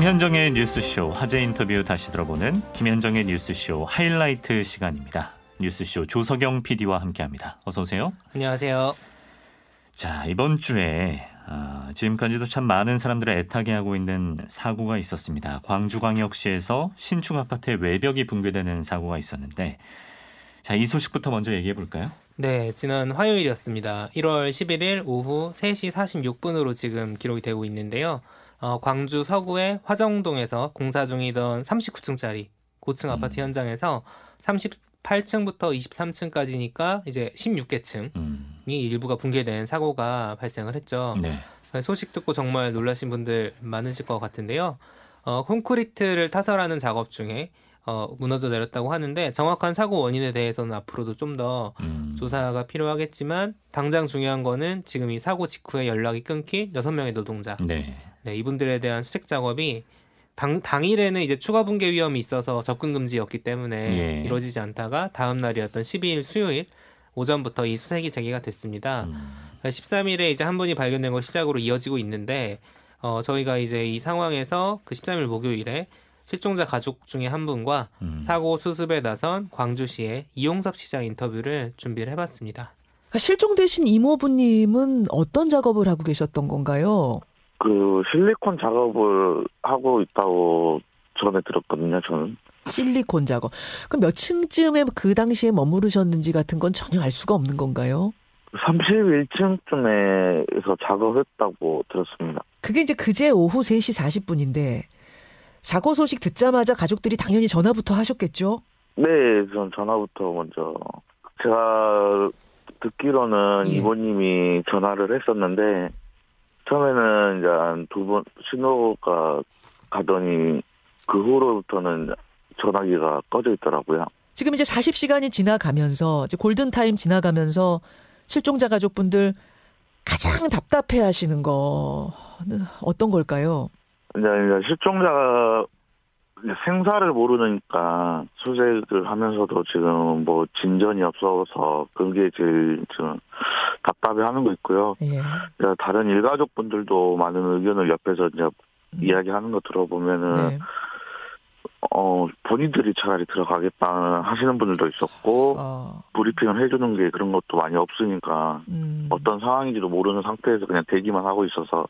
김현정의 뉴스쇼 화제 인터뷰 다시 들어보는 김현정의 뉴스쇼 하이라이트 시간입니다. 뉴스쇼 조석영 PD와 함께합니다. 어서 오세요. 안녕하세요. 자 이번 주에 어, 지금까지도 참 많은 사람들을 애타게 하고 있는 사고가 있었습니다. 광주광역시에서 신축 아파트의 외벽이 붕괴되는 사고가 있었는데 자 이 소식부터 먼저 얘기해 볼까요? 네, 지난 화요일이었습니다. 1월 11일 오후 3시 46분으로 지금 기록이 되고 있는데요. 어, 광주 서구의 화정동에서 공사 중이던 39층짜리 고층 아파트 음. 현장에서 38층부터 23층까지니까 이제 16개층이 음, 일부가 붕괴된 사고가 발생을 했죠. 네. 소식 듣고 정말 놀라신 분들 많으실 것 같은데요. 어, 콘크리트를 타설하는 작업 중에 어, 무너져 내렸다고 하는데 정확한 사고 원인에 대해서는 앞으로도 좀더 음, 조사가 필요하겠지만 당장 중요한 거는 지금 이 사고 직후에 연락이 끊긴 여섯 명의 노동자. 네. 네, 이분들에 대한 수색 작업이 당, 당일에는 이제 추가 붕괴 위험이 있어서 접근 금지였기 때문에 예. 이루어지지 않다가 다음 날이었던 12일 수요일 오전부터 이 수색이 재개가 됐습니다. 음, 13일에 이제 한 분이 발견된 걸 시작으로 이어지고 있는데 어, 저희가 이제 이 상황에서 그 13일 목요일에 실종자 가족 중에 한 분과 음. 사고 수습에 나선 광주시의 이용섭 시장 인터뷰를 준비를 해봤습니다. 그러니까 실종되신 이모부님은 어떤 작업을 하고 계셨던 건가요? 그 실리콘 작업을 하고 있다고 전에 들었거든요, 저는. 실리콘 작업. 그럼 몇 층쯤에 그 당시에 머무르셨는지 같은 건 전혀 알 수가 없는 건가요? 31층쯤에서 작업했다고 들었습니다. 그게 이제 그제 오후 3시 40분인데 사고 소식 듣자마자 가족들이 당연히 전화부터 하셨겠죠? 네, 전 전화부터 먼저. 제가 듣기로는 예. 이모님이 전화를 했었는데, 처음에는 이제 한 두 번 신호가 가더니, 그 후로부터는 전화기가 꺼져 있더라고요. 지금 이제 40시간이 지나가면서 이제 골든 타임 지나가면서 실종자 가족분들 가장 답답해 하시는 거는 어떤 걸까요? 이제, 이제 생사를 모르니까 수색을 하면서도 지금 뭐 진전이 없어서 그게 제일 지금 답답해 하는 거 있고요. 예. 이제 다른 일가족 분들도 많은 의견을 옆에서 이제 음. 이야기하는 거 들어보면은 네. 어 본인들이 차라리 들어가겠다 하시는 분들도 있었고 어, 브리핑을 해주는 게 그런 것도 많이 없으니까 음. 어떤 상황인지도 모르는 상태에서 그냥 대기만 하고 있어서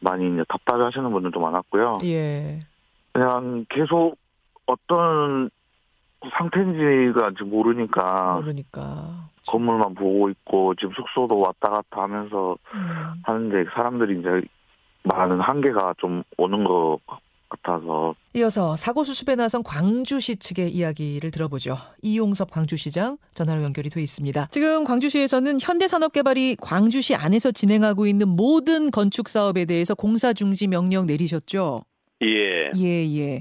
많이 이제 답답해 하시는 분들도 많았고요. 예. 그냥 계속 어떤 상태인지가 지금 모르니까 모르니까. 건물만 보고 있고 지금 숙소도 왔다 갔다 하면서 음. 하는데 사람들이 이제 많은 한계가 좀 오는 것 같아서 이어서 사고 수습에 나선 광주시 측의 이야기를 들어보죠. 이용섭 광주시장 전화로 연결이 돼 있습니다. 지금 광주시에서는 현대산업개발이 광주시 안에서 진행하고 있는 모든 건축 사업에 대해서 공사 중지 명령 내리셨죠. 예. 예, 예.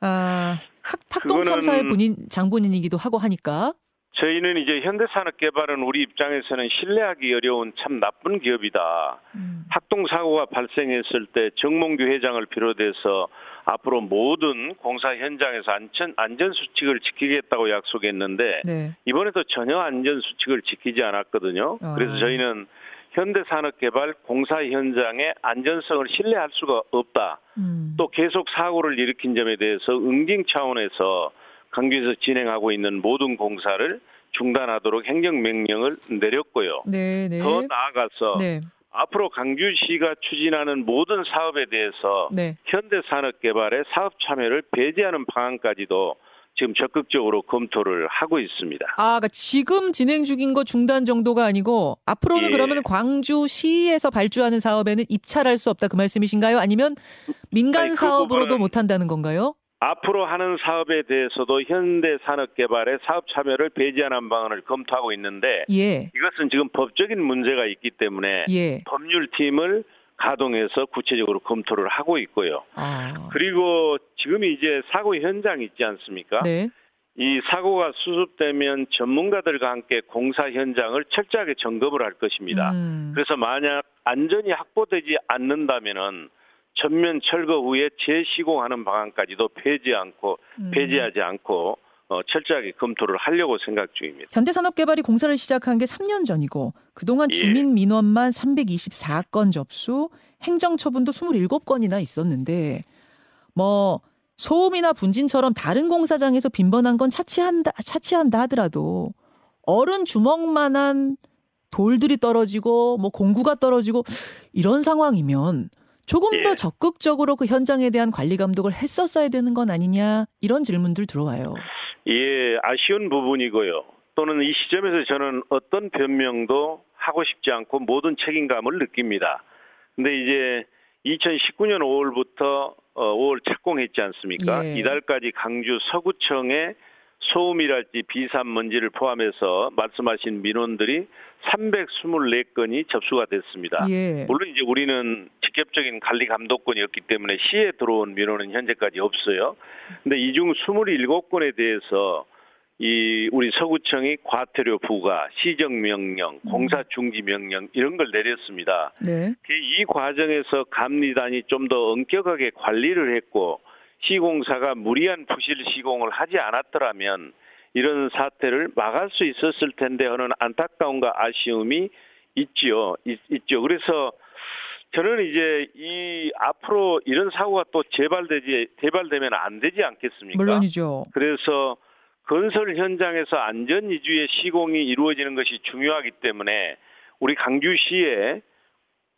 아, 학, 학동 참사의 본인 장본인이기도 하고 하니까. 저희는 이제 현대산업개발은 우리 입장에서는 신뢰하기 어려운 참 나쁜 기업이다. 음. 학동 사고가 발생했을 때 정몽규 회장을 비롯해서 앞으로 모든 공사 현장에서 안전 안전 수칙을 지키겠다고 약속했는데 네. 이번에도 전혀 안전 수칙을 지키지 않았거든요. 아. 그래서 저희는 현대산업개발 공사 현장의 안전성을 신뢰할 수가 없다. 음. 또 계속 사고를 일으킨 점에 대해서 응징 차원에서 강주에서 진행하고 있는 모든 공사를 중단하도록 행정명령을 내렸고요. 네, 네. 더 나아가서 네. 앞으로 강주시가 추진하는 모든 사업에 대해서 네. 현대산업개발의 사업 참여를 배제하는 방안까지도 지금 적극적으로 검토를 하고 있습니다. 아, 그러니까 지금 진행 중인 거 중단 정도가 아니고 앞으로는 예. 그러면 광주시에서 발주하는 사업에는 입찰할 수 없다 그 말씀이신가요? 아니면 민간 아니, 그 사업으로도 못 한다는 건가요? 앞으로 하는 사업에 대해서도 현대산업개발의 사업 참여를 배제하는 방안을 검토하고 있는데 예. 이것은 지금 법적인 문제가 있기 때문에 예. 법률팀을 가동해서 구체적으로 검토를 하고 있고요. 아. 그리고 지금 이제 사고 현장 있지 않습니까? 네. 이 사고가 수습되면 전문가들과 함께 공사 현장을 철저하게 점검을 할 것입니다. 음. 그래서 만약 안전이 확보되지 않는다면은 전면 철거 후에 재시공하는 방안까지도 폐지 않고 음. 폐지하지 않고 어, 철저하게 검토를 하려고 생각 중입니다. 현대산업개발이 공사를 시작한 게 3년 전이고 그동안 예. 주민 민원만 324건 접수, 행정 처분도 27건이나 있었는데 뭐 소음이나 분진처럼 다른 공사장에서 빈번한 건 차치한다 차치한다 하더라도 어른 주먹만한 돌들이 떨어지고 뭐 공구가 떨어지고 이런 상황이면 조금 예. 더 적극적으로 그 현장에 대한 관리 감독을 했었어야 되는 건 아니냐 이런 질문들 들어와요. 예, 아쉬운 부분이고요. 또는 이 시점에서 저는 어떤 변명도 하고 싶지 않고 모든 책임감을 느낍니다. 근데 이제 2019년 5월부터 5월 착공했지 않습니까? 예. 이달까지 강주 서구청에 소음이랄지 비산 먼지를 포함해서 말씀하신 민원들이 324건이 접수가 됐습니다. 예. 물론 이제 우리는 직접적인 관리 감독권이 없기 때문에 시에 들어온 민원은 현재까지 없어요. 근데 이 중 27건에 대해서 이 우리 서구청이 과태료 부과, 시정 명령, 공사 중지 명령 이런 걸 내렸습니다. 네. 그이 과정에서 감리단이 좀 더 엄격하게 관리를 했고 시공사가 무리한 부실 시공을 하지 않았더라면 이런 사태를 막을 수 있었을 텐데 하는 안타까움과 아쉬움이 있지요. 있, 있죠. 그래서 저는 이제 이 앞으로 이런 사고가 또 재발되지 재발되면 안 되지 않겠습니까? 물론이죠. 그래서 건설 현장에서 안전 위주의 시공이 이루어지는 것이 중요하기 때문에 우리 강주시에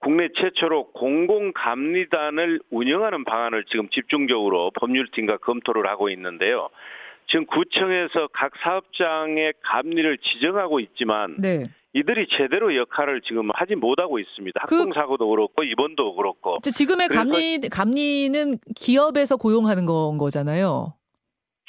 국내 최초로 공공감리단을 운영하는 방안을 지금 집중적으로 법률팀과 검토를 하고 있는데요. 지금 구청에서 각 사업장의 감리를 지정하고 있지만 네. 이들이 제대로 역할을 지금 하지 못하고 있습니다. 그- 학동사고도 그 렇고 이번도 그렇고 저 지금의 감리 감리는 기업에서 고용하는 건 거잖아요.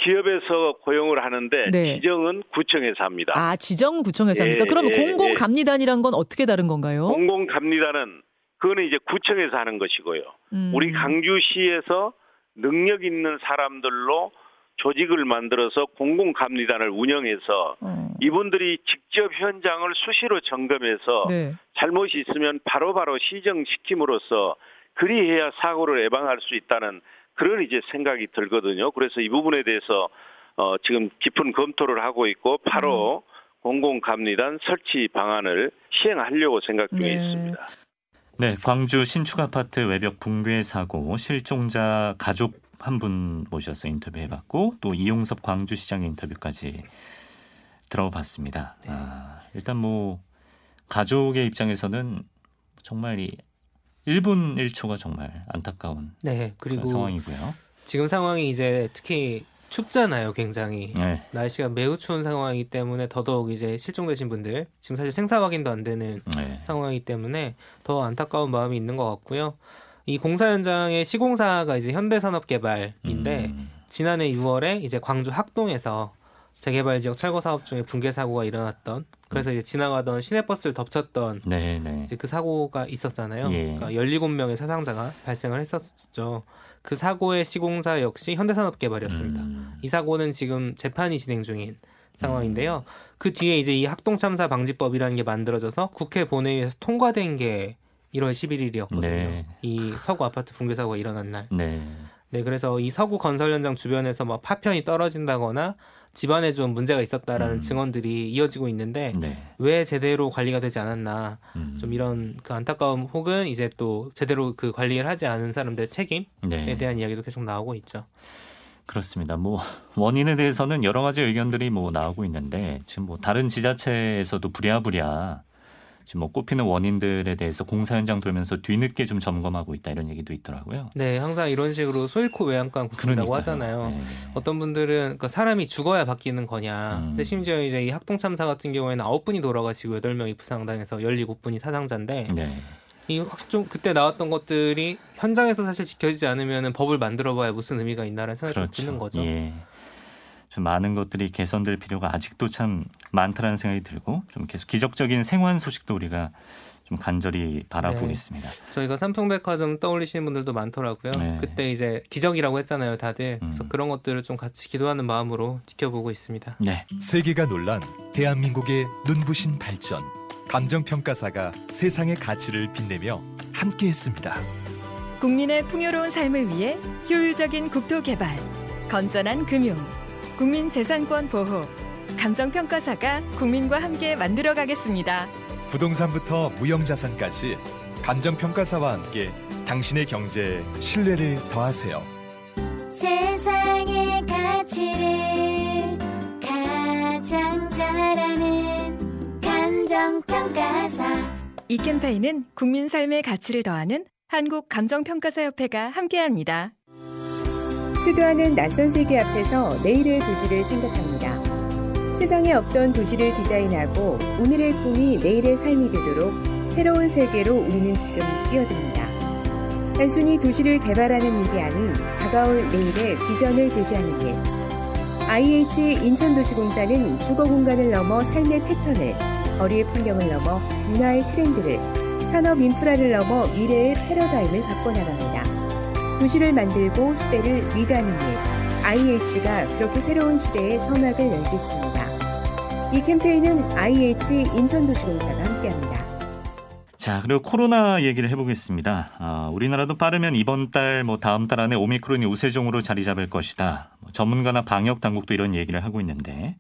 기업에서 고용을 하는데 네. 지정은 구청에서 합니다. 아 지정 구청에서 합니까? 예, 그러면 예, 공공 예. 감리단이란 건 어떻게 다른 건가요? 공공 감리단은 그거는 이제 구청에서 하는 것이고요. 음. 우리 강주시에서 능력 있는 사람들로 조직을 만들어서 공공감리단을 운영해서 어. 이분들이 직접 현장을 수시로 점검해서 네. 잘못이 있으면 바로바로 시정시킴으로써 그리해야 사고를 예방할 수 있다는 그런 이제 생각이 들거든요. 그래서 이 부분에 대해서 어 지금 깊은 검토를 하고 있고 바로 음. 공공감리단 설치 방안을 시행하려고 생각 중에 네. 있습니다. 네, 광주 신축 아파트 외벽 붕괴 사고 실종자 가족 한 분 모셔서 인터뷰해봤고 또 이용섭 광주시장 인터뷰까지 들어봤습니다. 네. 아, 일단 뭐 가족의 입장에서는 정말 이 1분 1초가 정말 안타까운 네. 그리고 상황이고요. 지금 상황이 이제 특히 춥잖아요, 굉장히. 네, 날씨가 매우 추운 상황이기 때문에 더더욱 이제 실종되신 분들 지금 사실 생사 확인도 안 되는 네. 상황이기 때문에 더 안타까운 마음이 있는 것 같고요. 이 공사 현장의 시공사가 이제 현대산업개발인데 음, 지난해 6월에 이제 광주 학동에서 재개발 지역 철거 사업 중에 붕괴 사고가 일어났던 그래서 이제 지나가던 시내버스를 덮쳤던 네, 네. 이제 그 사고가 있었잖아요. 예. 그러니까 17명의 사상자가 발생을 했었죠. 그 사고의 시공사 역시 현대산업개발이었습니다. 음, 이 사고는 지금 재판이 진행 중인 상황인데요. 그 뒤에 이제 이 학동 참사 방지법이라는 게 만들어져서 국회 본회의에서 통과된 게 1월 11일이었거든요. 네. 이 서구 아파트 붕괴 사고가 일어난 날. 네. 네, 그래서 이 서구 건설 현장 주변에서 막 파편이 떨어진다거나 집안에 좀 문제가 있었다라는 음. 증언들이 이어지고 있는데 네. 왜 제대로 관리가 되지 않았나 음, 좀 이런 그 안타까움 혹은 이제 또 제대로 그 관리를 하지 않은 사람들 책임에 네. 대한 이야기도 계속 나오고 있죠. 그렇습니다. 뭐 원인에 대해서는 여러 가지 의견들이 뭐 나오고 있는데 지금 뭐 다른 지자체에서도 부랴부랴 지금 뭐 꼽히는 원인들에 대해서 공사 현장 돌면서 뒤늦게 좀 점검하고 있다 이런 얘기도 있더라고요. 네, 항상 이런 식으로 소잃고 외양간 고친다고. 하잖아요. 네. 어떤 분들은 그 사람이 죽어야 바뀌는 거냐. 음. 근데 심지어 이제 이 학동 참사 같은 경우에는 9분이 돌아가시고 8명이 부상당해서 17분이 사상자인데 네. 이 확실히 좀 그때 나왔던 것들이 현장에서 사실 지켜지지 않으면 법을 만들어 봐야 무슨 의미가 있나라는 생각이 좀 드는 거죠. 예. 좀 많은 것들이 개선될 필요가 아직도 참 많다라는 생각이 들고 좀 계속 기적적인 생환 소식도 우리가 좀 간절히 바라보겠습니다. 저희가 삼풍백화점 떠올리시는 분들도 많더라고요. 네. 그때 이제 기적이라고 했잖아요, 다들. 그래서 음. 그런 것들을 좀 같이 기도하는 마음으로 지켜보고 있습니다. 네. 세계가 놀란 대한민국의 눈부신 발전. 감정평가사가 세상의 가치를 빛내며 함께했습니다. 국민의 풍요로운 삶을 위해 효율적인 국토 개발, 건전한 금융, 국민 재산권 보호, 감정평가사가 국민과 함께 만들어 가겠습니다. 부동산부터 무형자산까지 감정평가사와 함께 당신의 경제에 신뢰를 더하세요. 세상의 가치를 가장 잘 아는 감정평가사 이 캠페인은 국민 삶의 가치를 더하는 한국 감정평가사협회가 함께합니다. 수도하는 낯선 세계 앞에서 내일의 도시를 생각합니다. 세상에 없던 도시를 디자인하고 오늘의 꿈이 내일의 삶이 되도록 새로운 세계로 우리는 지금 뛰어듭니다. 단순히 도시를 개발하는 일이 아닌 다가올 내일의 비전을 제시하는 일. IH 인천도시공사는 주거 공간을 넘어 삶의 패턴을, 거리의 풍경을 넘어 문화의 트렌드를, 산업 인프라를 넘어 미래의 패러다임을 바꿔나갑니다. 도시를 만들고 시대를 리드하는 일. IH가 그렇게 새로운 시대의 서막을 열겠습니다. 이 캠페인은 IH 인천도시공사가 함께합니다. 자, 그리고 코로나 얘기를 해보겠습니다. 아, 우리나라도 빠르면 이번 달, 뭐 다음 달 안에 오미크론이 우세종으로 자리 잡을 것이다. 뭐 전문가나 방역 당국도 이런 얘기를 하고 있는데,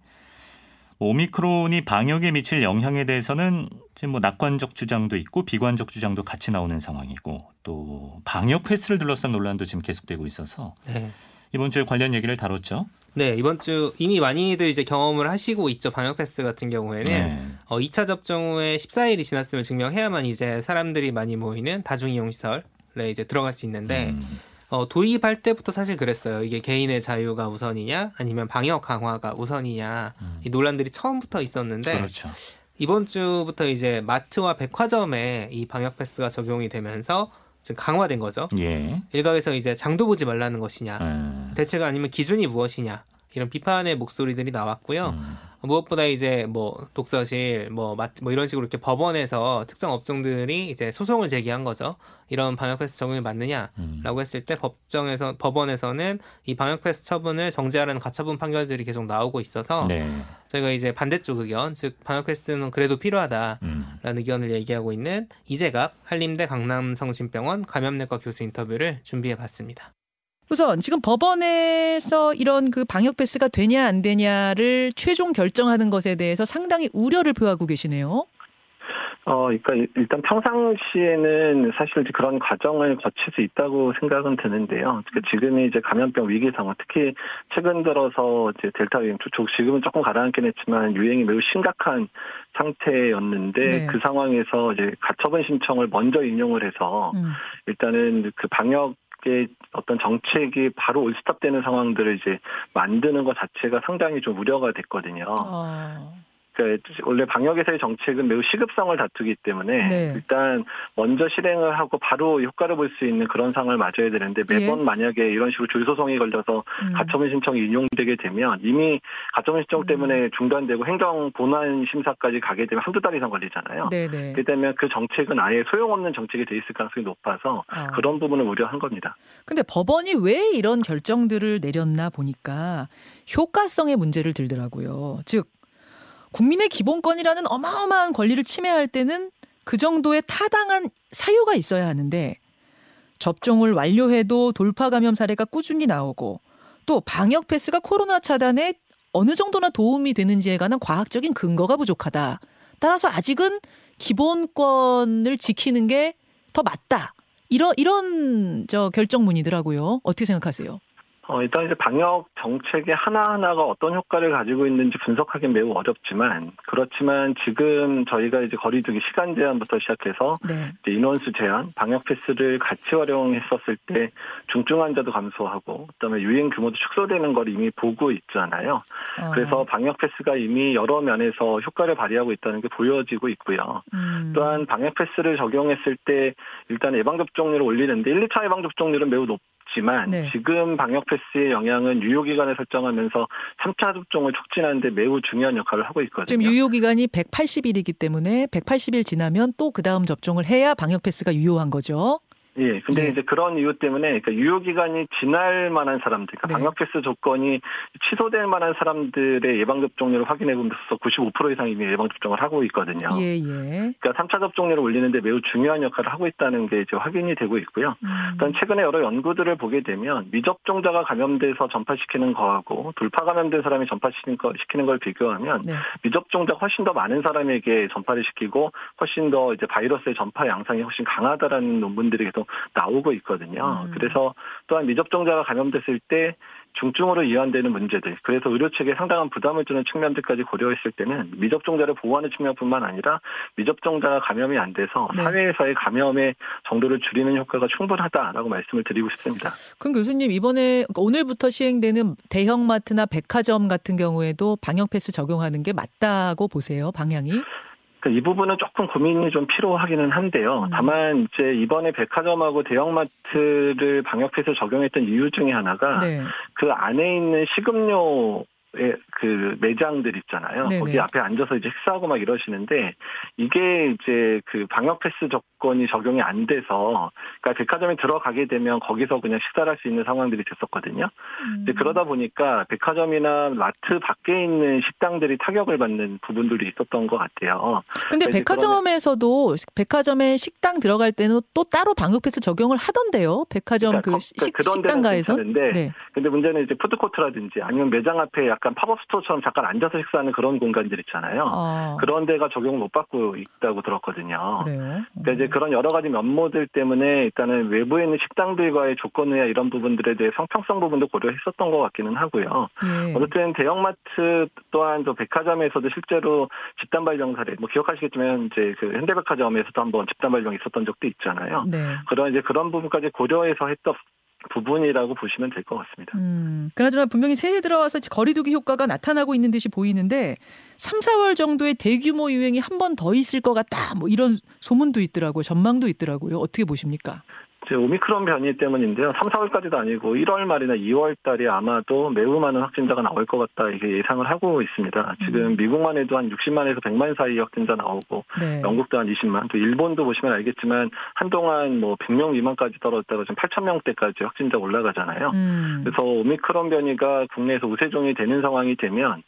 뭐 오미크론이 방역에 미칠 영향에 대해서는 지금 뭐 낙관적 주장도 있고 비관적 주장도 같이 나오는 상황이고, 또 방역 패스를 둘러싼 논란도 지금 계속되고 있어서 네. 이번 주에 관련 얘기를 다뤘죠. 네, 이번 주 이미 많이들 이제 경험을 하시고 있죠. 방역 패스 같은 경우에는 네. 어, 2차 접종 후에 14일이 지났음을 증명해야만 이제 사람들이 많이 모이는 다중 이용 시설에 이제 들어갈 수 있는데 음, 어, 도입할 때부터 사실 그랬어요. 이게 개인의 자유가 우선이냐 아니면 방역 강화가 우선이냐 이 논란들이 처음부터 있었는데 음. 그렇죠. 이번 주부터 이제 마트와 백화점에 이 방역 패스가 적용이 되면서 지금 강화된 거죠. 예. 일각에서 이제 장도 보지 말라는 것이냐 음, 대체가 아니면 기준이 무엇이냐 이런 비판의 목소리들이 나왔고요. 음, 무엇보다 이제 뭐 독서실 뭐 마트 뭐 이런 식으로 이렇게 법원에서 특정 업종들이 이제 소송을 제기한 거죠. 이런 방역 패스 적용이 음. 맞느냐라고 했을 때 법정에서 법원에서는 이 방역 패스 처분을 정지하라는 가처분 판결들이 계속 나오고 있어서 네. 저희가 이제 반대쪽 의견 즉 방역 패스는 그래도 필요하다. 음. 라는 의견을 얘기하고 있는 이재갑 한림대 강남성심병원 감염내과 교수 인터뷰를 준비해 봤습니다. 우선 지금 법원에서 이런 그 방역 패스가 되냐 안 되냐를 최종 결정하는 것에 대해서 상당히 우려를 표하고 계시네요. 어, 그러니까 일단 평상시에는 사실 그런 과정을 거칠 수 있다고 생각은 드는데요. 그러니까 지금이 이제 감염병 위기 상황, 특히 최근 들어서 이제 델타 유행, 조- 지금은 조금 가라앉긴 했지만 유행이 매우 심각한 상태였는데 네. 그 상황에서 이제 가처분 신청을 먼저 인용을 해서 음. 일단은 그 방역 의 어떤 정책이 바로 올스탑되는 상황들을 이제 만드는 것 자체가 상당히 좀 우려가 됐거든요. 어. 그러니까 원래 방역에서의 정책은 매우 시급성을 다투기 때문에 네. 일단 먼저 실행을 하고 바로 효과를 볼 수 있는 그런 상황을 맞아야 되는데 매번 예. 만약에 이런 식으로 줄소송이 걸려서 음. 가처분 신청이 인용되게 되면 이미 가처분 신청 때문에 중단되고 행정 본안 심사까지 가게 되면 한두 달 이상 걸리잖아요. 네네. 그렇기 때문에 그 정책은 아예 소용없는 정책이 돼 있을 가능성이 높아서 아. 그런 부분을 우려한 겁니다. 근데 법원이 왜 이런 결정들을 내렸나 보니까 효과성의 문제를 들더라고요. 즉 국민의 기본권이라는 어마어마한 권리를 침해할 때는 그 정도의 타당한 사유가 있어야 하는데 접종을 완료해도 돌파 감염 사례가 꾸준히 나오고 또 방역 패스가 코로나 차단에 어느 정도나 도움이 되는지에 관한 과학적인 근거가 부족하다. 따라서 아직은 기본권을 지키는 게 더 맞다. 이런 이런 저 결정문이더라고요. 어떻게 생각하세요? 어, 일단 이제 방역 정책의 하나하나가 어떤 효과를 가지고 있는지 분석하기는 매우 어렵지만, 그렇지만 지금 저희가 이제 거리두기 시간 제한부터 시작해서 네. 이제 인원수 제한, 방역 패스를 같이 활용했었을 때 중증 환자도 감소하고, 그다음에 유행 규모도 축소되는 걸 이미 보고 있잖아요. 어, 그래서 방역 패스가 이미 여러 면에서 효과를 발휘하고 있다는 게 보여지고 있고요. 음, 또한 방역 패스를 적용했을 때 일단 예방 접종률을 올리는데 1, 2차 예방 접종률은 매우 높 지만 네. 지금 방역 패스의 영향은 유효 기간을 설정하면서 3차 접종을 촉진하는데 매우 중요한 역할을 하고 있거든요. 지금 유효 기간이 180일이기 때문에 180일 지나면 또 그 다음 접종을 해야 방역 패스가 유효한 거죠. 예, 근데 예. 이제 그런 이유 때문에 그러니까 유효 기간이 지날 만한 사람들, 그러니까 네. 방역 패스 조건이 취소될 만한 사람들의 예방 접종률을 확인해 보면서 95% 이상 이미 예방 접종을 하고 있거든요. 예, 예. 그러니까 3차 접종률을 올리는데 매우 중요한 역할을 하고 있다는 게 이제 확인이 되고 있고요. 음, 일단 최근에 여러 연구들을 보게 되면 미접종자가 감염돼서 전파시키는 거하고 돌파 감염된 사람이 전파시키는 거 시키는 걸 비교하면 네. 미접종자가 훨씬 더 많은 사람에게 전파를 시키고 훨씬 더 이제 바이러스의 전파 양상이 훨씬 강하다라는 논문들이 계속 얘기도 나오고 있거든요. 음. 그래서 또한 미접종자가 감염됐을 때 중증으로 이완되는 문제들, 그래서 의료 측에 상당한 부담을 주는 측면들까지 고려했을 때는 미접종자를 보호하는 측면뿐만 아니라 미접종자가 감염이 안 돼서 네. 사회에서의 감염의 정도를 줄이는 효과가 충분하다라고 말씀을 드리고 싶습니다. 그럼 교수님 이번에 그러니까 오늘부터 시행되는 대형마트나 백화점 같은 경우에도 방역 패스 적용하는 게 맞다고 보세요 방향이? 그러니까 이 부분은 조금 고민이 좀 필요하기는 한데요. 음. 다만 이제 이번에 백화점하고 대형마트를 방역 패스 적용했던 이유 중에 하나가 네. 그 안에 있는 식음료 그 매장들 있잖아요. 네네. 거기 앞에 앉아서 이제 식사하고 막 이러시는데 이게 이제 그 방역 패스 조건이 적용이 안 돼서 그러니까 백화점에 들어가게 되면 거기서 그냥 식사를 할 수 있는 상황들이 됐었거든요. 음. 그러다 보니까 백화점이나 마트 밖에 있는 식당들이 타격을 받는 부분들이 있었던 것 같아요. 근데 백화점에서도 백화점에 식당 들어갈 때는 또 따로 방역 패스 적용을 하던데요. 백화점 그러니까 그 거- 식, 그런 데는 식당가에서. 네. 근데 문제는 이제 푸드코트라든지 아니면 매장 앞에 약간 팝업 스토어처럼 잠깐 앉아서 식사하는 그런 공간들 있잖아요. 아, 그런 데가 적용을 못 받고 있다고 들었거든요. 그래요. 그러니까 이제 그런 여러 가지 면모들 때문에 일단은 외부에 있는 식당들과의 조건이나 이런 부분들에 대해 형평성 부분도 고려했었던 것 같기는 하고요. 예. 어쨌든 대형마트 또한 또 백화점에서도 실제로 집단 발병 사례, 뭐 기억하시겠지만 이제 그 현대백화점에서도 한번 집단 발병 있었던 적도 있잖아요. 네. 그런 이제 그런 부분까지 고려해서 했던 부분이라고 보시면 될 것 같습니다. 음, 그나저나 분명히 새해 들어와서 거리두기 효과가 나타나고 있는 듯이 보이는데 3, 4월 정도의 대규모 유행이 한 번 더 있을 것 같다. 뭐 이런 소문도 있더라고요. 전망도 있더라고요. 어떻게 보십니까? 이제 오미크론 변이 때문인데요. 3, 4월까지도 아니고 1월 말이나 2월 달에 아마도 매우 많은 확진자가 나올 것 같다 이게 예상을 하고 있습니다. 지금 음. 미국만 해도 한 60만에서 100만 사이 확진자 나오고 네. 영국도 한 20만, 또 일본도 보시면 알겠지만 한동안 뭐 100명 미만까지 떨어졌다가 지금 8천 명대까지 확진자 올라가잖아요. 음. 그래서 오미크론 변이가 국내에서 우세종이 되는 상황이 되면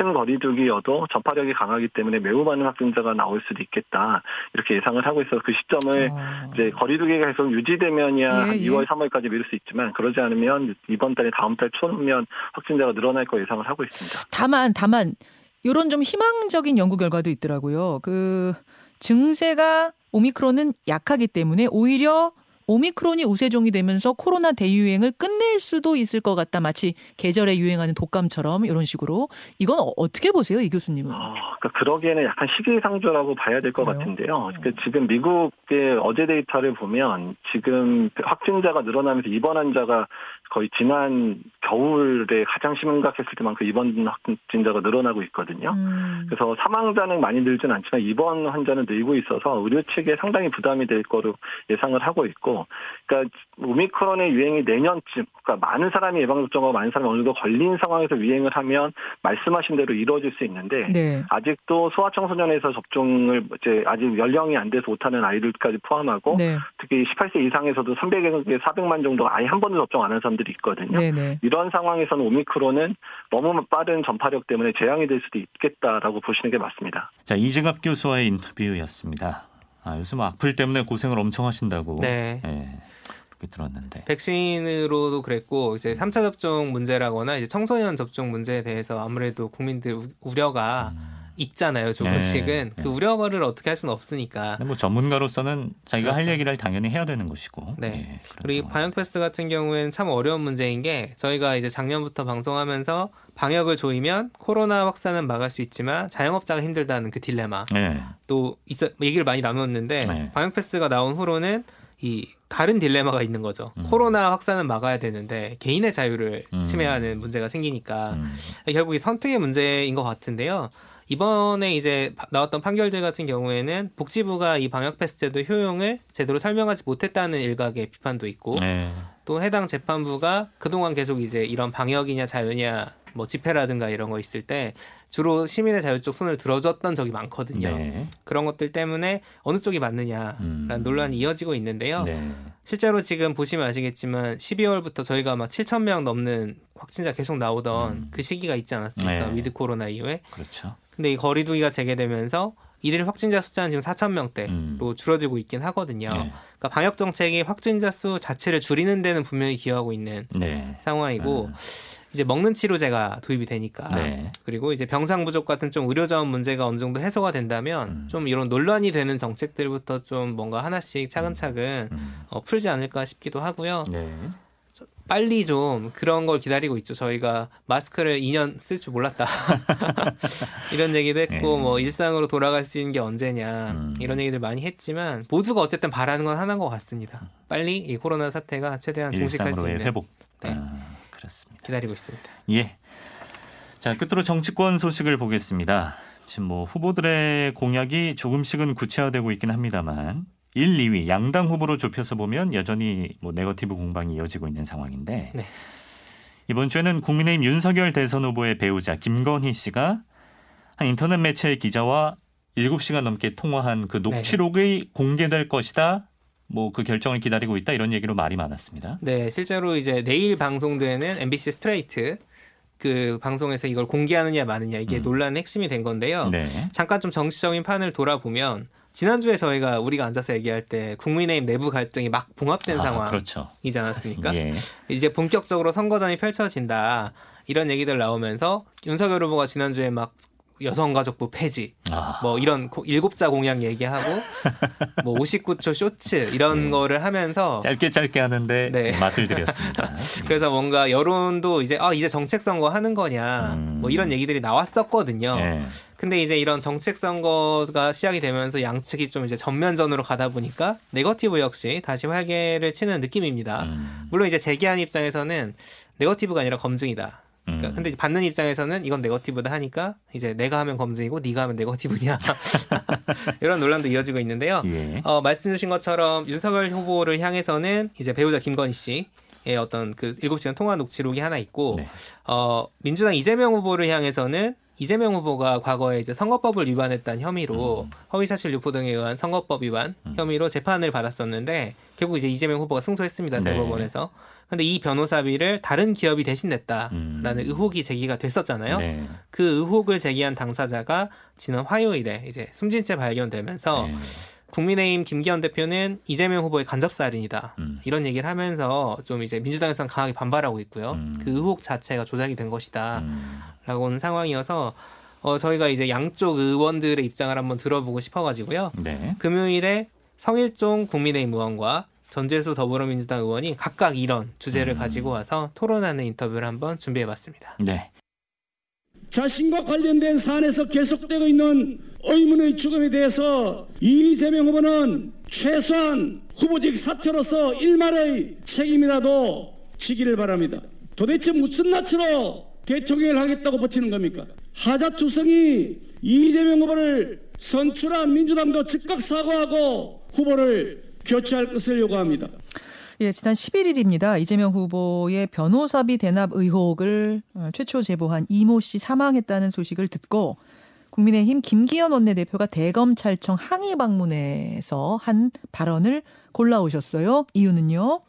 같은 거리두기여도 전파력이 강하기 때문에 매우 많은 확진자가 나올 수도 있겠다 이렇게 예상을 하고 있어서 그 시점을 어. 이제 거리두기가 계속 유지되면야 예, 한 예. 2월, 3월까지 미룰 수 있지만 그러지 않으면 이번 달에 다음 달 초면 확진자가 늘어날 거 예상을 하고 있습니다. 다만 다만 이런 좀 희망적인 연구 결과도 있더라고요. 그 증세가 오미크론은 약하기 때문에 오히려 오미크론이 우세종이 되면서 코로나 대유행을 끝낼 수도 있을 것 같다. 마치 계절에 유행하는 독감처럼 이런 식으로. 이건 어- 어떻게 보세요, 이 교수님은? 어, 그러니까 그러기에는 약간 시기상조라고 봐야 될 것? 같은데요. 그 지금 미국의 어제 데이터를 보면 지금 확진자가 늘어나면서 입원 환자가 거의 지난 겨울에 가장 심각했을 때만큼 입원 확진자가 늘어나고 있거든요. 음. 그래서 사망자는 많이 늘진 않지만 입원 환자는 늘고 있어서 의료 측에 상당히 부담이 될 거로 예상을 하고 있고, 그러니까 오미크론의 유행이 내년쯤, 그러니까 많은 사람이 예방 접종하고 많은 사람이 어느 정도 걸린 상황에서 유행을 하면 말씀하신 대로 이루어질 수 있는데 네. 아직도 소아청소년에서 접종을 이제 아직 연령이 안 돼서 못하는 아이들까지 포함하고 네. 특히 18세 이상에서도 300에서 400만 정도가 아예 한 번도 접종 안 한 사람들이 있거든요. 네, 네. 이런 상황에서는 오미크론은 너무 빠른 전파력 때문에 재앙이 될 수도 있겠다라고 보시는 게 맞습니다. 자 이재갑 교수와의 인터뷰였습니다. 아, 뭐 악플 때문에 고생을 엄청 하신다고. 네. 예, 그렇게 들었는데. 백신으로도 그랬고 이제 3차 접종 문제라거나 이제 청소년 접종 문제에 대해서 아무래도 국민들 우- 우려가 있잖아요. 조금씩은 네, 그 네. 우려를 어떻게 할 수는 없으니까. 근데 뭐 전문가로서는 자기가 할 그렇죠. 얘기를 당연히 해야 되는 것이고. 네. 예, 그리고 상황. 방역 패스 같은 경우에는 참 어려운 문제인 게 저희가 이제 작년부터 방송하면서 방역을 조이면 코로나 확산은 막을 수 있지만 자영업자가 힘들다는 그 딜레마 예. 또 있어 얘기를 많이 나눴는데 네. 방역 패스가 나온 후로는 이 다른 딜레마가 있는 거죠. 음. 코로나 확산은 막아야 되는데 개인의 자유를 음. 침해하는 문제가 생기니까 음. 결국 이 선택의 문제인 것 같은데요. 이번에 이제 바- 나왔던 판결들 같은 경우에는 복지부가 이 방역 패스 제도 효용을 제대로 설명하지 못했다는 일각의 비판도 있고 네. 또 해당 재판부가 그동안 계속 이제 이런 방역이냐 자유냐 뭐 집회라든가 이런 거 있을 때 주로 시민의 자유 쪽 손을 들어줬던 적이 많거든요. 네. 그런 것들 때문에 어느 쪽이 맞느냐라는 음. 논란이 이어지고 있는데요. 네. 실제로 지금 보시면 아시겠지만 12월부터 저희가 막 7천 명 넘는 확진자 계속 나오던 음. 그 시기가 있지 않았습니까? 네. 위드 코로나 이후에. 그렇죠. 근데 이 거리두기가 재개되면서 일일 확진자 숫자는 지금 4천 명대로 음. 줄어들고 있긴 하거든요. 네. 그러니까 방역 정책이 확진자 수 자체를 줄이는 데는 분명히 기여하고 있는 네. 상황이고 음. 이제 먹는 치료제가 도입이 되니까 네. 그리고 이제 병상 부족 같은 좀 의료 자원 문제가 어느 정도 해소가 된다면 음. 좀 이런 논란이 되는 정책들부터 좀 뭔가 하나씩 차근차근 음. 어, 풀지 않을까 싶기도 하고요. 네. 빨리 좀 그런 걸 기다리고 있죠. 저희가 마스크를 2년 쓸 줄 몰랐다. 이런 얘기도 했고 네. 뭐 일상으로 돌아갈 수 있는 게 언제냐 음. 이런 얘기들 많이 했지만 모두가 어쨌든 바라는 건 하나인 것 같습니다. 빨리 이 코로나 사태가 최대한 종식할 수 있는 회복. 네. 아, 그렇습니다. 기다리고 있습니다. 예. 자, 끝으로 정치권 소식을 보겠습니다. 지금 뭐 후보들의 공약이 조금씩은 구체화되고 있긴 합니다만 1, 2위 양당 후보로 좁혀서 보면 여전히 뭐 네거티브 공방이 이어지고 있는 상황인데 네. 이번 주에는 국민의힘 윤석열 대선 후보의 배우자 김건희 씨가 한 인터넷 매체의 기자와 7시간 넘게 통화한 그 녹취록이 공개될 것이다. 뭐 그 결정을 기다리고 있다 이런 얘기로 말이 많았습니다. 네, 실제로 이제 내일 방송되는 MBC 스트레이트 그 방송에서 이걸 공개하느냐 마느냐 이게 음. 논란의 핵심이 된 건데요. 네. 잠깐 좀 정치적인 판을 돌아보면 지난주에 저희가 우리가 앉아서 얘기할 때 국민의힘 내부 갈등이 막 봉합된 아, 상황이지 그렇죠. 않았습니까? 예. 이제 본격적으로 선거전이 펼쳐진다 이런 얘기들 나오면서 윤석열 후보가 지난주에 막 여성가족부 폐지 아. 뭐 이런 고- 일곱자 공약 얘기하고 뭐 59초 쇼츠 이런 네. 거를 하면서 짧게 짧게 하는데 네. 맛을 들였습니다. 그래서 뭔가 여론도 이제 아 이제 정책 선거 하는 거냐 음. 뭐 이런 얘기들이 나왔었거든요. 예. 근데 이제 이런 정책 선거가 시작이 되면서 양측이 좀 이제 전면전으로 가다 보니까 네거티브 역시 다시 활개를 치는 느낌입니다. 음. 물론 이제 제기한 입장에서는 네거티브가 아니라 검증이다. 그러니까 음. 근데 이제 받는 입장에서는 이건 네거티브다 하니까 이제 내가 하면 검증이고 네가 하면 네거티브냐 이런 논란도 이어지고 있는데요. 예. 어, 말씀 주신 것처럼 윤석열 후보를 향해서는 이제 배우자 김건희 씨 의 어떤 그 7시간 통화 녹취록이 하나 있고 네. 어, 민주당 이재명 후보를 향해서는 이재명 후보가 과거에 이제 선거법을 위반했다는 혐의로 음. 허위사실 유포 등에 의한 선거법 위반 혐의로 재판을 받았었는데 결국 이제 이재명 후보가 승소했습니다 네. 대법원에서. 근데 이 변호사비를 다른 기업이 대신 냈다라는 음. 의혹이 제기가 됐었잖아요. 네. 그 의혹을 제기한 당사자가 지난 화요일에 이제 숨진 채 발견되면서 네. 국민의힘 김기현 대표는 이재명 후보의 간접살인이다. 음. 이런 얘기를 하면서 좀 이제 민주당에서는 강하게 반발하고 있고요. 음. 그 의혹 자체가 조작이 된 것이다. 음. 라고 하는 상황이어서 어, 저희가 이제 양쪽 의원들의 입장을 한번 들어보고 싶어가지고요. 네. 금요일에 성일종 국민의힘 의원과 전재수 더불어민주당 의원이 각각 이런 주제를 음. 가지고 와서 토론하는 인터뷰를 한번 준비해봤습니다. 네. 자신과 관련된 사안에서 계속되고 있는 의문의 죽음에 대해서 이재명 후보는 최소한 후보직 사퇴로서 일말의 책임이라도 지기를 바랍니다. 도대체 무슨 낯으로 대통령을 하겠다고 버티는 겁니까? 하자투성이 이재명 후보를 선출한 민주당도 즉각 사과하고 후보를 교체할 것을 요구합니다. 예, 지난 11일입니다. 이재명 후보의 변호사비 대납 의혹을 어, 최초 제보한 이모 씨 사망했다는 소식을 듣고 국민의힘 김기현 원내대표가 대검찰청 항의 방문에서 한 발언을 골라오셨어요. 이유는요?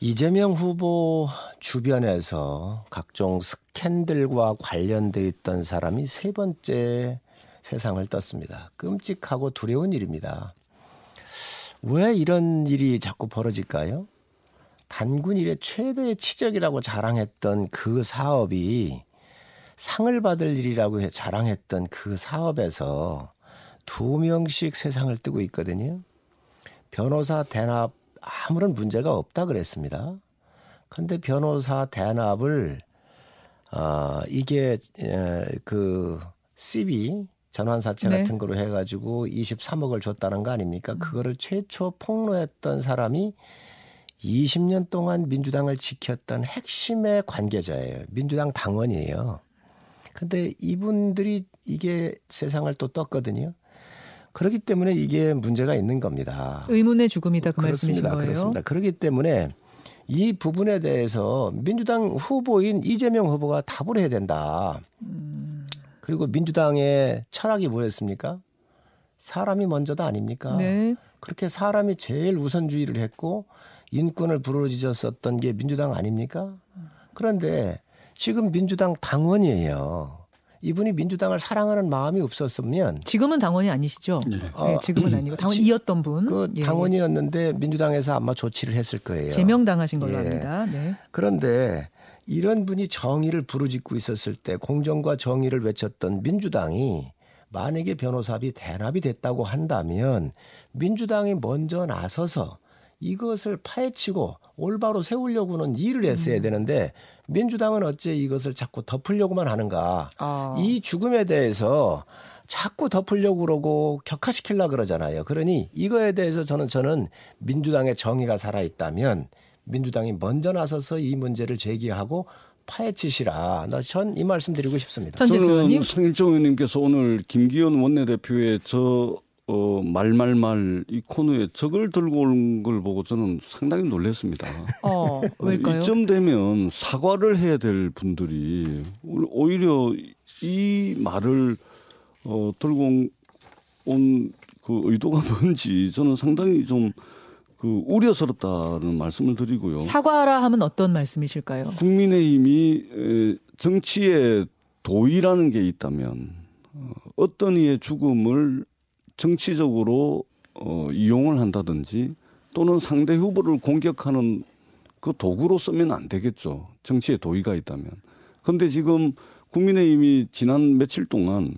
이재명 후보 주변에서 각종 스캔들과 관련돼 있던 사람이 세 번째 세상을 떴습니다. 끔찍하고 두려운 일입니다. 왜 이런 일이 자꾸 벌어질까요? 단군 일의 최대의 치적이라고 자랑했던 그 사업이 상을 받을 일이라고 해 자랑했던 그 사업에서 두 명씩 세상을 뜨고 있거든요. 변호사 대납 아무런 문제가 없다 그랬습니다. 근데 변호사 대납을 어 이게 에, 그 CB 전환사채 네. 같은 거로 해가지고 23억을 줬다는 거 아닙니까? 그거를 최초 폭로했던 사람이 20년 동안 민주당을 지켰던 핵심의 관계자예요. 민주당 당원이에요. 근데 이분들이 이게 세상을 또 떴거든요. 그렇기 때문에 이게 문제가 있는 겁니다. 의문의 죽음이다 그 말씀이신 그렇습니다. 거예요. 그렇습니다. 그렇기 때문에 이 부분에 대해서 민주당 후보인 이재명 후보가 답을 해야 된다. 그리고 민주당의 철학이 뭐였습니까? 사람이 먼저다 아닙니까? 네. 그렇게 사람이 제일 우선주의를 했고 인권을 부르짖었었던 게 민주당 아닙니까? 그런데 지금 민주당 당원이에요. 이분이 민주당을 사랑하는 마음이 없었으면 지금은 당원이 아니시죠? 네. 네, 지금은 아니고 당원이었던 분. 그 예. 당원이었는데 민주당에서 아마 조치를 했을 거예요. 제명당하신 걸로 예. 합니다. 네. 그런데 이런 분이 정의를 부르짖고 있었을 때 공정과 정의를 외쳤던 민주당이 만약에 변호사비 대납이 됐다고 한다면 민주당이 먼저 나서서 이것을 파헤치고 올바로 세우려고는 일을 했어야 되는데 민주당은 어째 이것을 자꾸 덮으려고만 하는가. 아. 이 죽음에 대해서 자꾸 덮으려고 그러고 격화시키려 그러잖아요. 그러니 이거에 대해서 저는 저는 민주당의 정의가 살아 있다면 민주당이 먼저 나서서 이 문제를 제기하고 파헤치시라. 나전이 말씀 드리고 싶습니다. 저는 성일정 의원님께서 오늘 김기현 원내대표의 저 어, 말말말 이 코너에 적을 들고 온 걸 보고 저는 상당히 놀랐습니다. 어, 왜일까요? 이쯤 되면 사과를 해야 될 분들이 오히려 이 말을 어, 들고 온그 의도가 뭔지 저는 상당히 좀 그 우려스럽다는 말씀을 드리고요. 사과라 하면 어떤 말씀이실까요? 국민의힘이 에, 정치에 도의라는 게 있다면 어, 어떤 이의 죽음을 정치적으로 어, 이용을 한다든지 또는 상대 후보를 공격하는 그 도구로 쓰면 안 되겠죠. 정치에 도의가 있다면. 그런데 지금 국민의힘이 지난 며칠 동안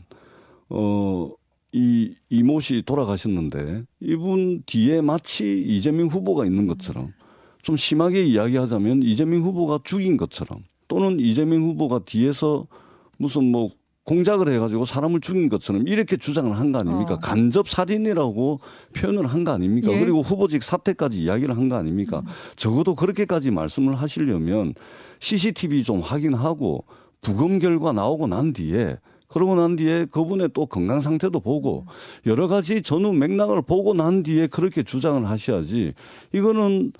어, 이 이모 씨 돌아가셨는데 이분 뒤에 마치 이재명 후보가 있는 것처럼 좀 심하게 이야기하자면 이재명 후보가 죽인 것처럼 또는 이재명 후보가 뒤에서 무슨 뭐 공작을 해가지고 사람을 죽인 것처럼 이렇게 주장을 한 거 아닙니까? 어. 간접 살인이라고 표현을 한 거 아닙니까? 예. 그리고 후보직 사퇴까지 이야기를 한 거 아닙니까? 적어도 그렇게까지 말씀을 하시려면 CCTV 좀 확인하고 부검 결과 나오고 난 뒤에 그러고 난 뒤에 그분의 또 건강 상태도 보고 여러 가지 전후 맥락을 보고 난 뒤에 그렇게 주장을 하셔야지 이거는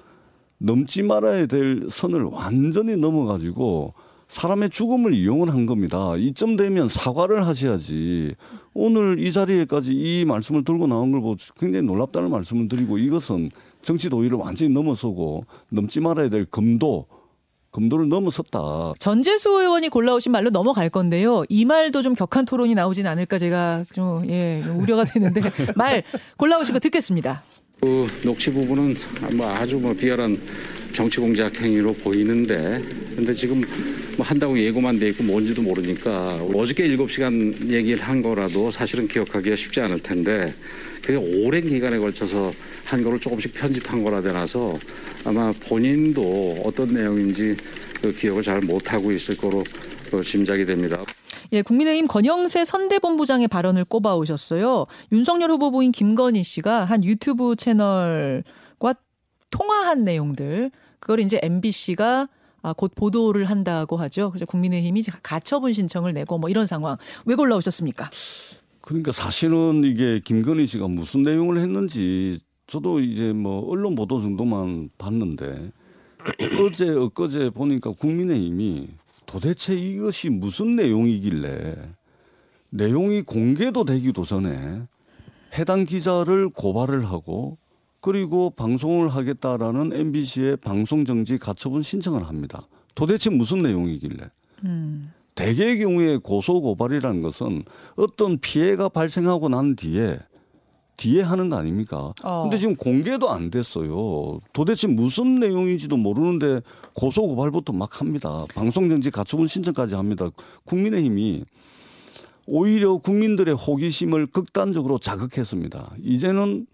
넘지 말아야 될 선을 완전히 넘어가지고 사람의 죽음을 이용을 한 겁니다. 이쯤 되면 사과를 하셔야지. 오늘 이 자리에까지 이 말씀을 들고 나온 걸 보고 굉장히 놀랍다는 말씀을 드리고 이것은 정치 도의를 완전히 넘어서고 넘지 말아야 될 금도 금도를 넘어섰다. 전재수 의원이 골라오신 말로 넘어갈 건데요. 이 말도 좀 격한 토론이 나오진 않을까 제가 좀, 예, 좀 우려가 되는데 말 골라오신 거 듣겠습니다. 그 녹취 부분은 뭐 아주 뭐 비열한 정치 공작 행위로 보이는데 근데 지금 뭐 한다고 예고만 돼 있고 뭔지도 모르니까 어저께 7시간 얘기를 한 거라도 사실은 기억하기가 쉽지 않을 텐데 그게 오랜 기간에 걸쳐서 한 거를 조금씩 편집한 거라 되나서 아마 본인도 어떤 내용인지 그 기억을 잘 못하고 있을 거로 그 짐작이 됩니다. 예, 국민의힘 건영세 선대본부장의 발언을 꼽아오셨어요. 윤석열 후보부인 김건희 씨가 한 유튜브 채널과 통화한 내용들, 그걸 이제 MBC가 아, 곧 보도를 한다고 하죠. 그래서 국민의힘이 가처분 신청을 내고 뭐 이런 상황. 왜 골라오셨습니까? 그러니까 사실은 이게 김건희 씨가 무슨 내용을 했는지 저도 이제 뭐 언론 보도 정도만 봤는데 어제 엊그제 보니까 국민의힘이 도대체 이것이 무슨 내용이길래 내용이 공개도 되기도 전에 해당 기자를 고발을 하고 그리고 방송을 하겠다라는 MBC의 방송 정지 가처분 신청을 합니다. 도대체 무슨 내용이길래? 음. 대개의 경우에 고소 고발이라는 것은 어떤 피해가 발생하고 난 뒤에 뒤에 하는 거 아닙니까? 어. 근데 지금 공개도 안 됐어요. 도대체 무슨 내용인지도 모르는데 고소 고발부터 막 합니다. 방송 정지 가처분 신청까지 합니다. 국민의힘이 오히려 국민들의 호기심을 극단적으로 자극했습니다. 이제는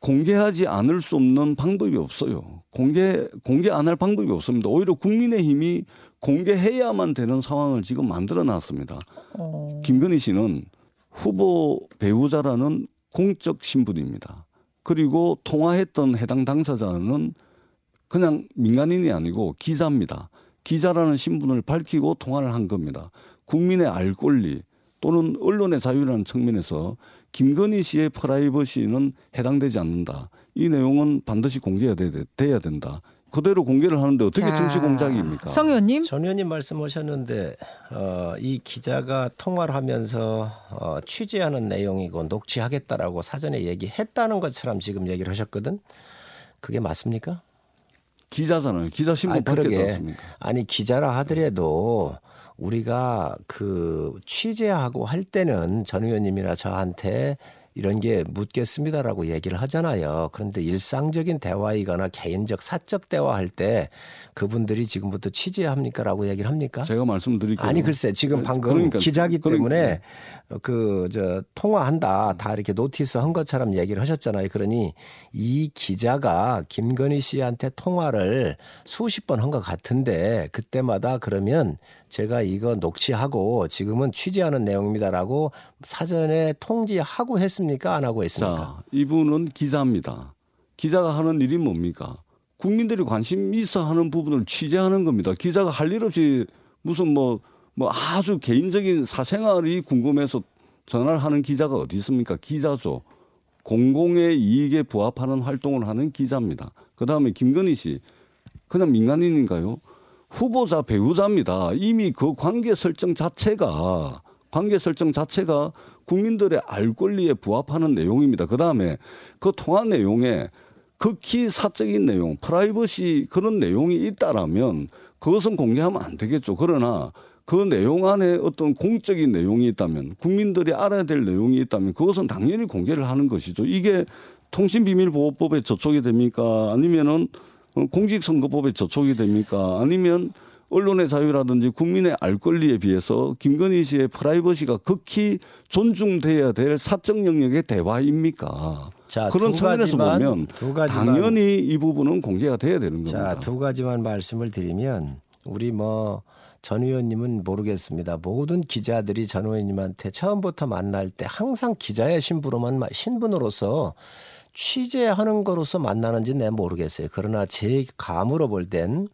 공개하지 않을 수 없는 방법이 없어요. 공개 공개 안 할 방법이 없습니다. 오히려 국민의힘이 공개해야만 되는 상황을 지금 만들어 놨습니다. 어. 김건희 씨는 후보 배우자라는 공적 신분입니다. 그리고 통화했던 해당 당사자는 그냥 민간인이 아니고 기자입니다. 기자라는 신분을 밝히고 통화를 한 겁니다. 국민의 알 권리 또는 언론의 자유라는 측면에서 김건희 씨의 프라이버시는 해당되지 않는다. 이 내용은 반드시 공개해야 돼야 된다. 그대로 공개를 하는데 어떻게 자, 정치 공작입니까? 성 의원님. 전 의원님 말씀하셨는데 어, 이 기자가 통화를 하면서 어, 취재하는 내용이고 녹취하겠다라고 사전에 얘기했다는 것처럼 지금 얘기를 하셨거든. 그게 맞습니까? 기자잖아요. 기자 밝혔지 그러게. 않습니까? 아니 기자라 하더라도 우리가 그 취재하고 할 때는 전 의원님이나 저한테 이런 게 묻겠습니다라고 얘기를 하잖아요. 그런데 일상적인 대화이거나 개인적 사적 대화할 때 그분들이 지금부터 취재합니까라고 얘기를 합니까? 제가 말씀드릴게요. 아니 글쎄 지금 네, 방금 그러니까, 기자기 그러니까. 때문에 그 저 통화한다 다 이렇게 notice 한 것처럼 얘기를 하셨잖아요. 그러니 이 기자가 김건희 씨한테 통화를 수십 번 한 것 같은데 그때마다 그러면 제가 이거 녹취하고 지금은 취재하는 내용입니다라고 사전에 통지하고 했습니까? 안 하고 했습니까? 자, 이분은 기자입니다. 기자가 하는 일이 뭡니까? 국민들이 관심 있어 하는 부분을 취재하는 겁니다. 기자가 할 일 없이 무슨 뭐, 뭐 아주 개인적인 사생활이 궁금해서 전화를 하는 기자가 어디 있습니까? 기자죠. 공공의 이익에 부합하는 활동을 하는 기자입니다. 그 다음에 김건희 씨. 그냥 민간인인가요? 후보자 배우자입니다. 이미 그 관계 설정 자체가 관계 설정 자체가 국민들의 알 권리에 부합하는 내용입니다. 그 다음에 그 통화 내용에 극히 사적인 내용, 프라이버시 그런 내용이 있다라면 그것은 공개하면 안 되겠죠. 그러나 그 내용 안에 어떤 공적인 내용이 있다면 국민들이 알아야 될 내용이 있다면 그것은 당연히 공개를 하는 것이죠. 이게 통신비밀보호법에 저촉이 됩니까? 아니면은 어, 공직선거법에 저촉이 됩니까? 아니면 언론의 자유라든지 국민의 알 권리에 비해서 김건희 씨의 프라이버시가 극히 존중돼야 될 사적 영역의 대화입니까? 자, 그런 두 측면에서 가지만, 보면 두 가지만 당연히 이 부분은 공개가 돼야 되는 겁니다. 자, 두 가지만 말씀을 드리면 우리 뭐 전 의원님은 모르겠습니다. 모든 기자들이 전 의원님한테 처음부터 만날 때 항상 기자의 신부로만 마- 신분으로서 취재하는 거로서 만나는지 내 모르겠어요. 그러나 제 감으로 볼 땐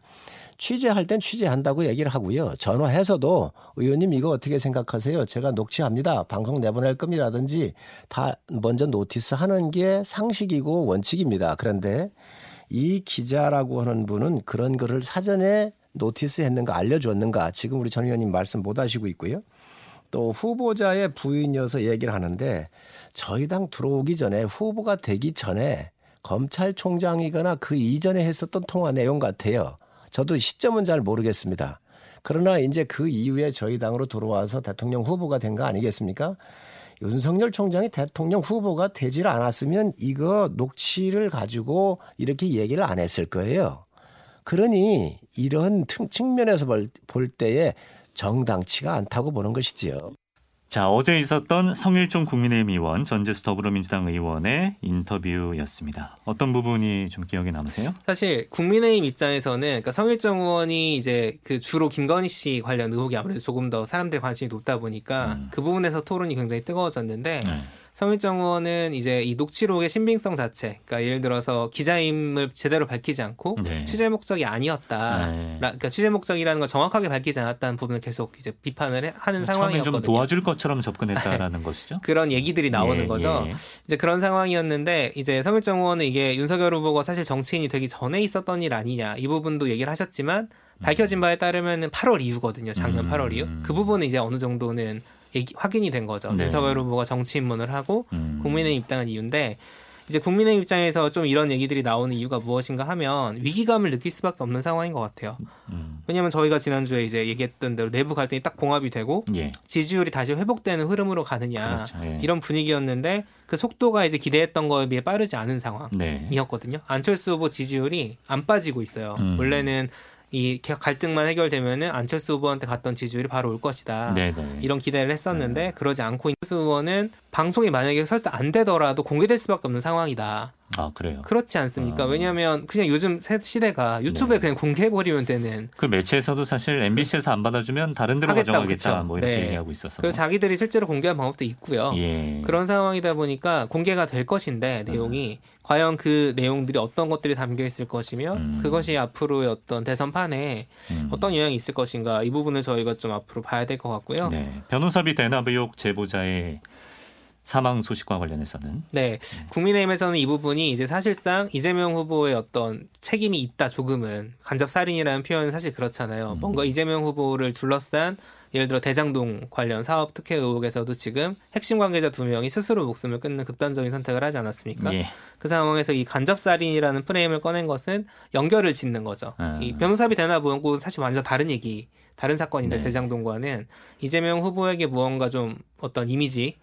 취재할 땐 취재한다고 얘기를 하고요. 전화해서도 의원님 이거 어떻게 생각하세요? 제가 녹취합니다. 방송 내보낼 겁니다라든지 다 먼저 notice 하는 게 상식이고 원칙입니다. 그런데 이 기자라고 하는 분은 그런 거를 사전에 notice 했는가 알려줬는가 지금 우리 전 의원님 말씀 못 하시고 있고요. 또 후보자의 부인이어서 얘기를 하는데 저희 당 들어오기 전에 후보가 되기 전에 검찰총장이거나 그 이전에 했었던 통화 내용 같아요. 저도 시점은 잘 모르겠습니다. 그러나 이제 그 이후에 저희 당으로 들어와서 대통령 후보가 된 거 아니겠습니까? 윤석열 총장이 대통령 후보가 되질 않았으면 이거 녹취를 가지고 이렇게 얘기를 안 했을 거예요. 그러니 이런 틈- 측면에서 볼, 볼 때에 정당치가 않다고 보는 것이지요. 자, 어제 있었던 성일종 국민의힘 의원, 전재수 더불어민주당 의원의 인터뷰였습니다. 어떤 부분이 좀 기억에 남으세요? 사실 국민의힘 입장에서는 그러니까 성일정 의원이 이제 그 주로 김건희 씨 관련 의혹이 아무래도 조금 더 사람들의 관심이 높다 보니까 그 부분에서 토론이 굉장히 뜨거워졌는데 네. 성일정 의원은 이제 이 녹취록의 신빙성 자체, 그러니까 예를 들어서 기자임을 제대로 밝히지 않고 네. 취재 목적이 아니었다. 네. 라- 그러니까 취재 목적이라는 걸 정확하게 밝히지 않았다는 부분을 계속 이제 비판을 해- 하는 상황이었거든요. 좀 도와줄 것처럼 접근했다라는 것이죠. 그런 얘기들이 나오는 예, 거죠. 예. 이제 그런 상황이었는데 이제 성일정 의원은 이게 윤석열 후보가 사실 정치인이 되기 전에 있었던 일 아니냐 이 부분도 얘기를 하셨지만 밝혀진 바에 따르면은 8월 이후거든요. 작년 음. 8월 이후. 그 부분은 이제 어느 정도는 얘기, 확인이 된 거죠. 네. 윤석열 후보가 정치 입문을 하고 음. 국민의힘 입당한 이유인데 이제 국민의힘 입장에서 좀 이런 얘기들이 나오는 이유가 무엇인가 하면 위기감을 느낄 수밖에 없는 상황인 것 같아요. 음. 왜냐하면 저희가 지난주에 이제 얘기했던 대로 내부 갈등이 딱 봉합이 되고 예. 지지율이 다시 회복되는 흐름으로 가느냐 그렇죠. 예. 이런 분위기였는데 그 속도가 이제 기대했던 거에 비해 빠르지 않은 네. 상황이었거든요. 안철수 후보 지지율이 안 빠지고 있어요. 음. 원래는 이 갈등만 해결되면은 안철수 후보한테 갔던 지지율이 바로 올 것이다. 네네. 이런 기대를 했었는데 그러지 않고 안철수 후보는 방송이 만약에 설사 안 되더라도 공개될 수밖에 없는 상황이다. 아 그래요. 그렇지 않습니까? 어. 왜냐하면 그냥 요즘 세- 시대가 유튜브에 네. 그냥 공개해 버리면 되는 그 매체에서도 사실 MBC에서 안 받아주면 다른 데로 하겠다, 가져가겠다 그쵸? 뭐 이렇게 네. 얘기하고 있어서. 그래서 자기들이 실제로 공개한 방법도 있고요. 예. 그런 상황이다 보니까 공개가 될 것인데 내용이 과연 그 내용들이 어떤 것들이 담겨 있을 것이며 음. 그것이 앞으로의 어떤 대선판에 음. 어떤 영향이 있을 것인가 이 부분을 저희가 좀 앞으로 봐야 될 것 같고요. 네. 변호사비 대납 의혹 제보자의 사망 소식과 관련해서는 네, 국민의힘에서는 이 부분이 이제 사실상 이재명 후보의 어떤 책임이 있다 조금은 간접 살인이라는 표현은 사실 그렇잖아요. 음. 뭔가 이재명 후보를 둘러싼 예를 들어 대장동 관련 사업 특혜 의혹에서도 지금 핵심 관계자 두 명이 스스로 목숨을 끊는 극단적인 선택을 하지 않았습니까? 예. 그 상황에서 이 간접 살인이라는 프레임을 꺼낸 것은 연결을 짓는 거죠. 아. 이 변호사비 대납 의혹은 사실 완전 다른 얘기, 다른 사건인데 네. 대장동과는 이재명 후보에게 무언가 좀 어떤 이미지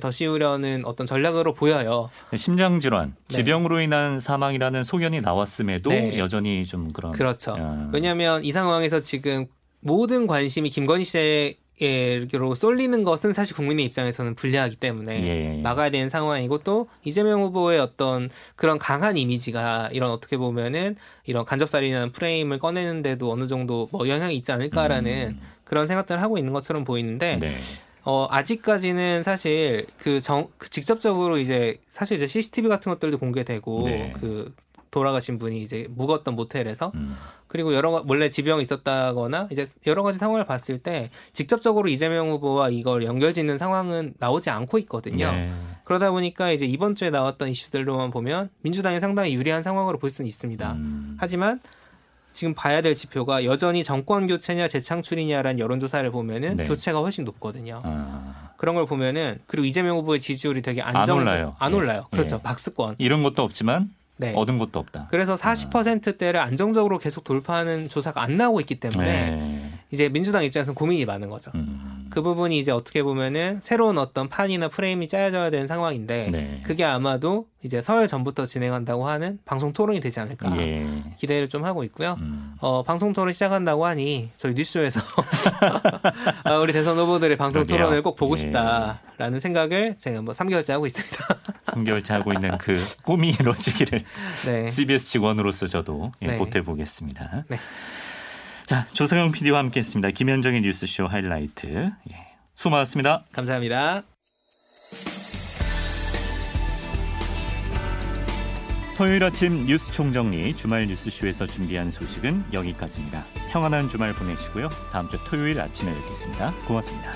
더 씌우려는 어떤 전략으로 보여요. 심장 질환, 네. 지병으로 인한 사망이라는 소견이 나왔음에도 네. 여전히 좀 그런 그렇죠. 어, 왜냐하면 이 상황에서 지금 모든 관심이 김건희 씨에게로 쏠리는 것은 사실 국민의 입장에서는 불리하기 때문에 예, 예. 막아야 되는 상황이고 또 이재명 후보의 어떤 그런 강한 이미지가 이런 어떻게 보면은 이런 간접살인이라는 프레임을 꺼내는데도 어느 정도 뭐 영향이 있지 않을까라는 그런 생각들을 하고 있는 것처럼 보이는데 음. 네. 어, 아직까지는 사실 그 정, 그 직접적으로 이제 사실 이제 CCTV 같은 것들도 공개되고 네. 그 돌아가신 분이 이제 묵었던 모텔에서 음. 그리고 여러 가- 원래 지병이 있었다거나 이제 여러 가지 상황을 봤을 때 직접적으로 이재명 후보와 이걸 연결짓는 상황은 나오지 않고 있거든요. 네. 그러다 보니까 이제 이번 주에 나왔던 이슈들로만 보면 민주당이 상당히 유리한 상황으로 볼 수는 있습니다. 음. 하지만 지금 봐야 될 지표가 여전히 정권 교체냐 재창출이냐라는 여론조사를 보면은 네. 교체가 훨씬 높거든요. 아, 그런 걸 보면은 그리고 이재명 후보의 지지율이 되게 안 안정 올라요. 안 예. 올라요. 그렇죠. 예. 박스권. 이런 것도 없지만 네. 얻은 것도 없다. 그래서 40%대를 안정적으로 계속 돌파하는 조사가 안 나오고 있기 때문에 네. 이제 민주당 입장에서는 고민이 많은 거죠. 음. 그 부분이 이제 어떻게 보면은 새로운 어떤 판이나 프레임이 짜여져야 되는 상황인데 네. 그게 아마도 이제 설 전부터 진행한다고 하는 방송 토론이 되지 않을까 예. 음. 기대를 좀 하고 있고요. 어, 방송 토론 시작한다고 하니 저희 뉴스쇼에서 어, 우리 대선 후보들의 방송 그러게요. 토론을 꼭 보고 예. 싶다라는 생각을 제가 뭐 3개월째 하고 있습니다. 3개월째 하고 있는 그 꿈이 이루어지기를 네. CBS 직원으로서 저도 예, 네. 보태보겠습니다. 네. 자, 조성영 PD와 함께했습니다. 김현정의 뉴스쇼 하이라이트. 예. 수고 많았습니다. 감사합니다. 토요일 아침 뉴스 총정리 주말 뉴스쇼에서 준비한 소식은 여기까지입니다. 평안한 주말 보내시고요. 다음 주 토요일 아침에 뵙겠습니다. 고맙습니다.